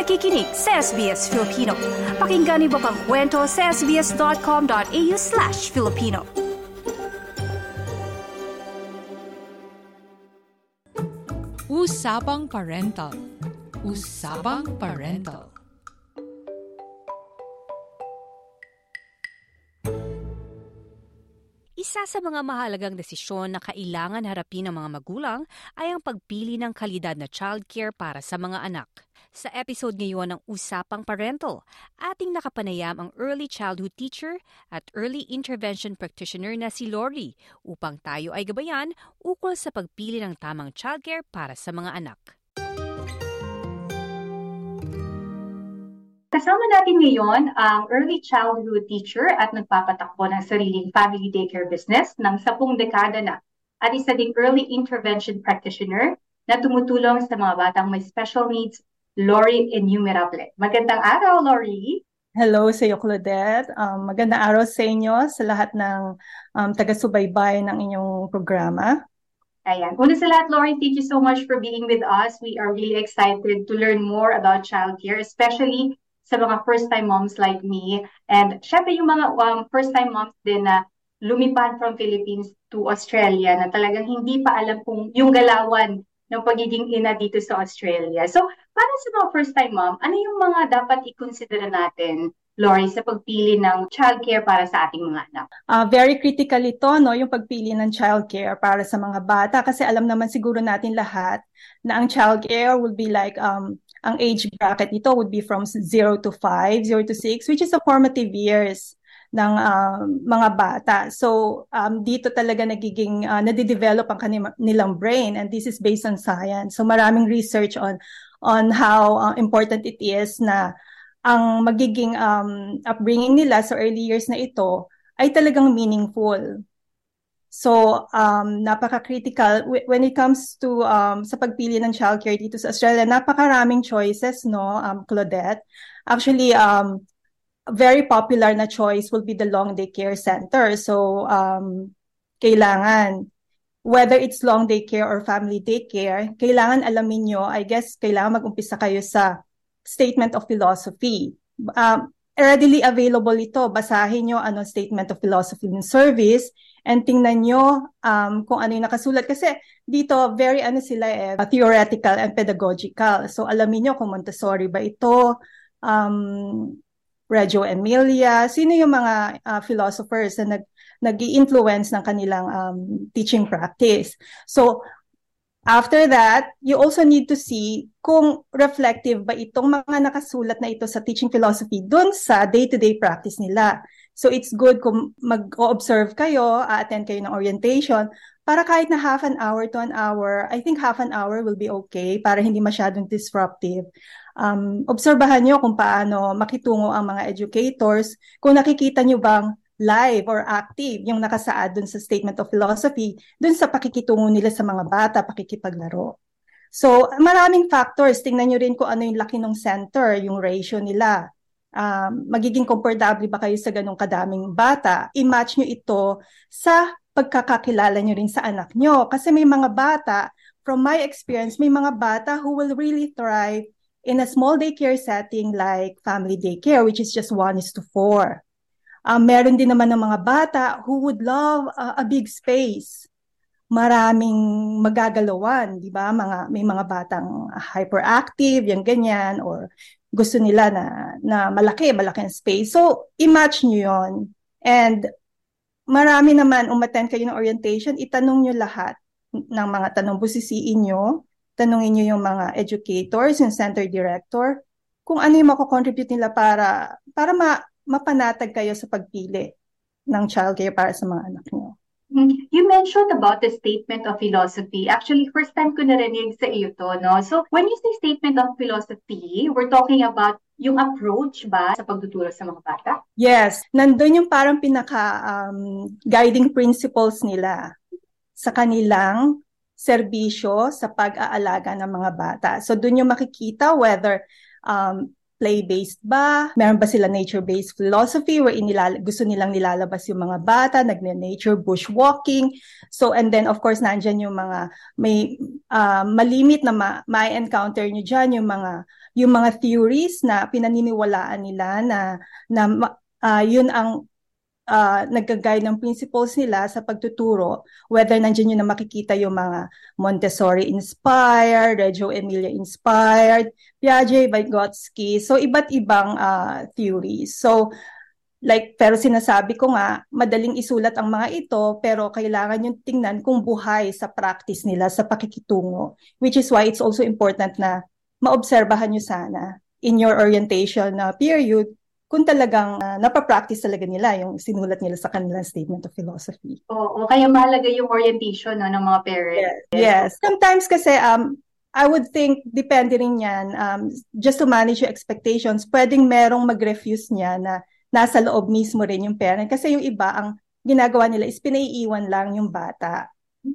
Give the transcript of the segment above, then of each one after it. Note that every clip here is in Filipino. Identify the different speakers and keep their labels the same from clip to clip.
Speaker 1: nakikinig sa SBS Filipino. Pakinggan niyo pa ang kwento sa sbs.com.au slash Filipino.
Speaker 2: Usapang Parental. Usapang Parental.
Speaker 1: Isa sa mga mahalagang desisyon na kailangan harapin ng mga magulang ay ang pagpili ng kalidad na childcare para sa mga anak. Sa episode ngayon ng Usapang Parental, ating nakapanayam ang early childhood teacher at early intervention practitioner na si Lori upang tayo ay gabayan ukol sa pagpili ng tamang childcare para sa mga anak.
Speaker 3: Kasama natin ngayon ang early childhood teacher at nagpapatakbo ng sariling family daycare business ng sapung dekada na at isa ding early intervention practitioner na tumutulong sa mga batang may special needs, Lori Enumerable. Magandang araw, Lori!
Speaker 4: Hello sa iyo, Claudette. Um, magandang araw sa inyo, sa lahat ng um, taga-subaybay ng inyong programa.
Speaker 3: Ayan. Una sa lahat, Lori, thank you so much for being with us. We are really excited to learn more about childcare, especially sa mga first-time moms like me. And syempre yung mga um, first-time moms din na lumipad from Philippines to Australia na talagang hindi pa alam kung yung galawan ng pagiging ina dito sa Australia. So, para sa mga first-time mom, ano yung mga dapat i-consider natin Lori, sa pagpili ng childcare para sa ating mga anak?
Speaker 4: Uh, very critical ito, no, yung pagpili ng childcare para sa mga bata kasi alam naman siguro natin lahat na ang childcare will be like um, ang age bracket nito would be from 0 to 5, 0 to 6, which is the formative years ng uh, mga bata. So, um, dito talaga nagiging, uh, nadidevelop ang kanilang brain and this is based on science. So, maraming research on on how uh, important it is na ang magiging um, upbringing nila sa early years na ito ay talagang meaningful. So, um, napaka-critical when it comes to um, sa pagpili ng childcare dito sa Australia. Napakaraming choices, no, um, Claudette. Actually, um, very popular na choice will be the long day care center. So, um, kailangan, whether it's long day care or family daycare, kailangan alamin nyo, I guess, kailangan mag-umpisa kayo sa statement of philosophy. Um, readily available ito. Basahin nyo ano statement of philosophy ng service and tingnan nyo um, kung ano yung nakasulat. Kasi dito, very ano sila eh, theoretical and pedagogical. So alamin nyo kung Montessori ba ito, um, Reggio Emilia, sino yung mga uh, philosophers na nag, nag influence ng kanilang um, teaching practice. So, After that, you also need to see kung reflective ba itong mga nakasulat na ito sa teaching philosophy dun sa day-to-day practice nila. So it's good kung mag-observe kayo, attend kayo ng orientation, para kahit na half an hour to an hour, I think half an hour will be okay para hindi masyadong disruptive. Um, obserbahan nyo kung paano makitungo ang mga educators, kung nakikita nyo bang live or active yung nakasaad dun sa statement of philosophy, dun sa pakikitungo nila sa mga bata, pakikipaglaro. So, maraming factors. Tingnan nyo rin kung ano yung laki ng center, yung ratio nila. Um, magiging komportable ba kayo sa ganong kadaming bata? I-match nyo ito sa pagkakakilala nyo rin sa anak nyo. Kasi may mga bata, from my experience, may mga bata who will really thrive in a small daycare setting like family daycare, which is just one is to four. Uh, meron din naman ng mga bata who would love uh, a big space. Maraming magagalawan, di ba? Mga, may mga batang hyperactive, yung ganyan, or gusto nila na, na malaki, malaki ang space. So, i-match nyo yon And marami naman, umattend kayo ng orientation, itanong nyo lahat ng mga tanong busisiin nyo, tanongin nyo yung mga educators, yung center director, kung ano yung mako-contribute nila para para ma mapanatag kayo sa pagpili ng childcare para sa mga anak niyo.
Speaker 3: Mm-hmm. You mentioned about the statement of philosophy. Actually, first time ko narinig sa iyo to, no? So, when you say statement of philosophy, we're talking about yung approach ba sa pagtuturo sa mga bata?
Speaker 4: Yes. Nandun yung parang pinaka um, guiding principles nila sa kanilang serbisyo sa pag-aalaga ng mga bata. So, dun yung makikita whether um, play-based ba? Meron ba sila nature-based philosophy where inilal- gusto nilang nilalabas yung mga bata, nagne-nature bushwalking. So, and then of course, nandyan yung mga, may uh, malimit na ma- ma-encounter nyo dyan, yung mga, yung mga theories na pinaniniwalaan nila na, na uh, yun ang uh, nag-guide ng principles nila sa pagtuturo, whether nandiyan yun na makikita yung mga Montessori-inspired, Reggio Emilia-inspired, Piaget, Vygotsky, so iba't ibang uh, theories. So, like, pero sinasabi ko nga, madaling isulat ang mga ito, pero kailangan yung tingnan kung buhay sa practice nila, sa pakikitungo, which is why it's also important na maobserbahan nyo sana in your orientation na period kung talagang uh, napapractice talaga nila yung sinulat nila sa kanilang statement of philosophy.
Speaker 3: Oo, kaya mahalaga yung orientation no, ng mga parents.
Speaker 4: Yes. yes. Sometimes kasi um, I would think, depende rin yan, um, just to manage your expectations, pwedeng merong mag-refuse niya na nasa loob mismo rin yung parent. Kasi yung iba, ang ginagawa nila is pinaiiwan lang yung bata.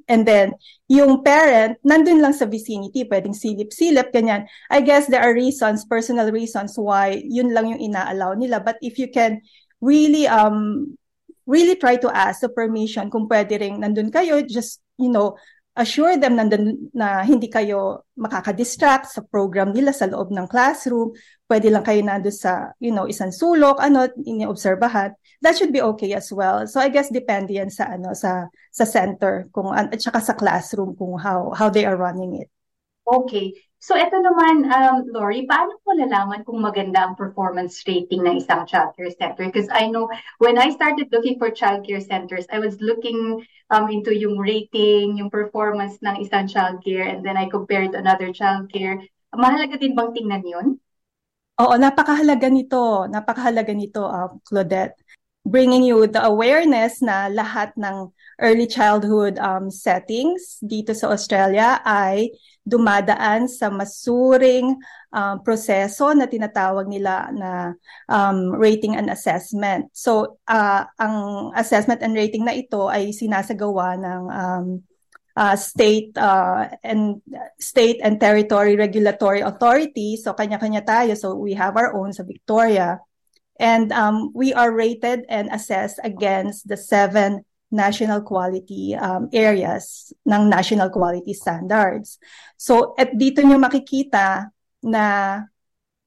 Speaker 4: And then, yung parent, nandun lang sa vicinity, pwedeng silip-silip, ganyan. I guess there are reasons, personal reasons why yun lang yung ina-allow nila. But if you can really, um, really try to ask the permission kung pwede rin nandun kayo, just, you know, assure them nandun, na hindi kayo makaka-distract sa program nila sa loob ng classroom. Pwede lang kayo nandun sa, you know, isang sulok, ano, iniobserbahan that should be okay as well. So I guess depende yan sa ano sa sa center kung at saka sa classroom kung how how they are running it.
Speaker 3: Okay. So ito naman, um, Lori, paano mo nalaman kung maganda ang performance rating ng isang childcare center? Because I know when I started looking for childcare centers, I was looking um, into yung rating, yung performance ng isang childcare, and then I compared to another childcare. Mahalaga din bang tingnan yun?
Speaker 4: Oo, napakahalaga nito. Napakahalaga nito, uh, Claudette bringing you the awareness na lahat ng early childhood um, settings dito sa Australia ay dumadaan sa masuring um, proseso na tinatawag nila na um, rating and assessment. So, uh, ang assessment and rating na ito ay sinasagawa ng um, uh, state uh, and state and territory regulatory authority. So, kanya-kanya tayo. So, we have our own sa Victoria. And um, we are rated and assessed against the seven national quality um, areas ng national quality standards. So at dito nyo makikita na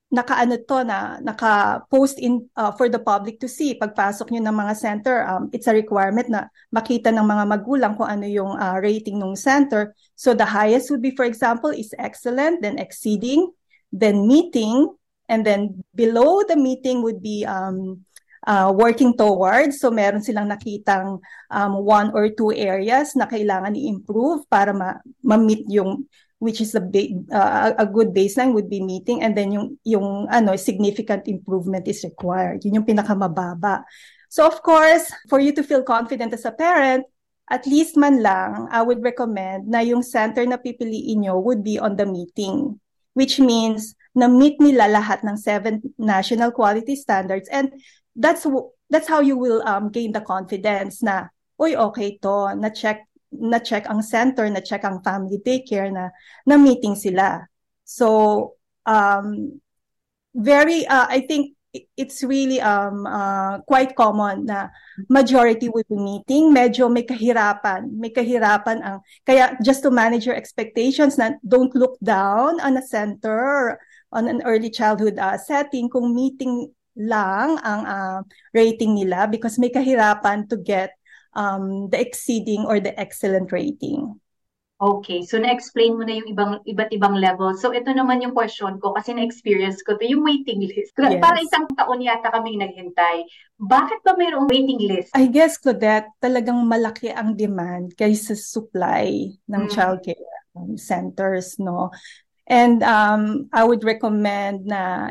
Speaker 4: nakaano to na naka-post in uh, for the public to see pagpasok nyo ng mga center um, it's a requirement na makita ng mga magulang kung ano yung uh, rating ng center so the highest would be for example is excellent then exceeding then meeting And then below the meeting would be um, uh, working towards. So meron silang nakitang um, one or two areas na kailangan i-improve para ma- ma-meet yung which is a big uh, a good baseline would be meeting and then yung yung ano significant improvement is required. Yun yung pinakamababa. So of course, for you to feel confident as a parent, at least man lang, I would recommend na yung center na pipiliin nyo would be on the meeting, which means na meet nila lahat ng seven national quality standards. And that's that's how you will um, gain the confidence na uy okay to na check na check ang center na check ang family daycare na na meeting sila. So um very uh, i think it's really um uh, quite common na majority will be meeting medyo may kahirapan may kahirapan ang kaya just to manage your expectations na don't look down on a center on an early childhood uh, setting kung meeting lang ang uh, rating nila because may kahirapan to get um, the exceeding or the excellent rating.
Speaker 3: Okay, so na-explain mo na yung ibang iba't ibang level. So ito naman yung question ko kasi na-experience ko to yung waiting list. Yes. Para isang taon yata kami naghintay. Bakit ba mayroong waiting list?
Speaker 4: I guess, Claudette, talagang malaki ang demand kaysa supply ng mm. childcare um, centers, no? And um, I would recommend na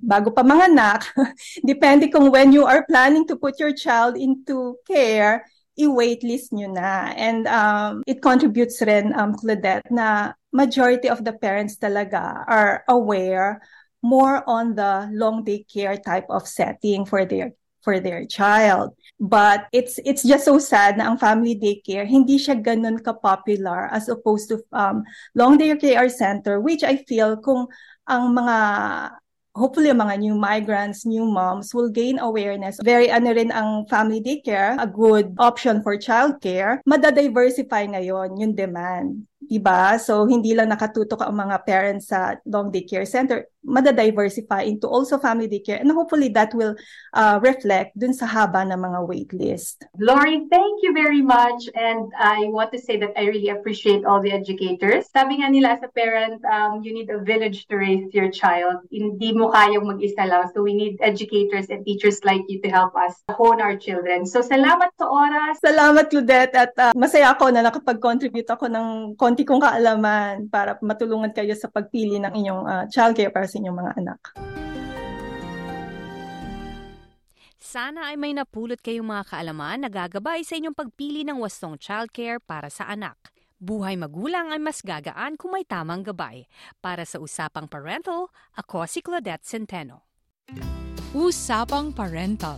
Speaker 4: bago pa manganak, depende kung when you are planning to put your child into care, i-waitlist nyo na. And um, it contributes rin, um, Claudette, na majority of the parents talaga are aware more on the long day care type of setting for their for their child. But it's it's just so sad na ang family daycare hindi siya ganun ka-popular as opposed to um, long day care center which I feel kung ang mga hopefully mga new migrants, new moms will gain awareness. Very ano rin ang family daycare, a good option for childcare. Madadiversify ngayon yung demand. Diba? So, hindi lang nakatutok ang mga parents sa long daycare center madadiversify into also family daycare and hopefully that will uh, reflect dun sa haba ng mga wait list.
Speaker 3: Lori, thank you very much and I want to say that I really appreciate all the educators. Sabi nga nila as a parent, um, you need a village to raise your child. Hindi mo kayang mag-isa lang. So we need educators and teachers like you to help us hone our children. So salamat sa oras.
Speaker 4: Salamat Claudette at uh, masaya ako na nakapag-contribute ako ng konti kong kaalaman para matulungan kayo sa pagpili ng inyong uh, childcare para sa inyong mga anak.
Speaker 1: Sana ay may napulot kayong mga kaalaman na gagabay sa inyong pagpili ng wastong childcare para sa anak. Buhay magulang ay mas gagaan kung may tamang gabay. Para sa Usapang Parental, ako si Claudette Centeno.
Speaker 2: Usapang Parental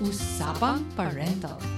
Speaker 2: Usapang Parental
Speaker 1: i-like, i-share,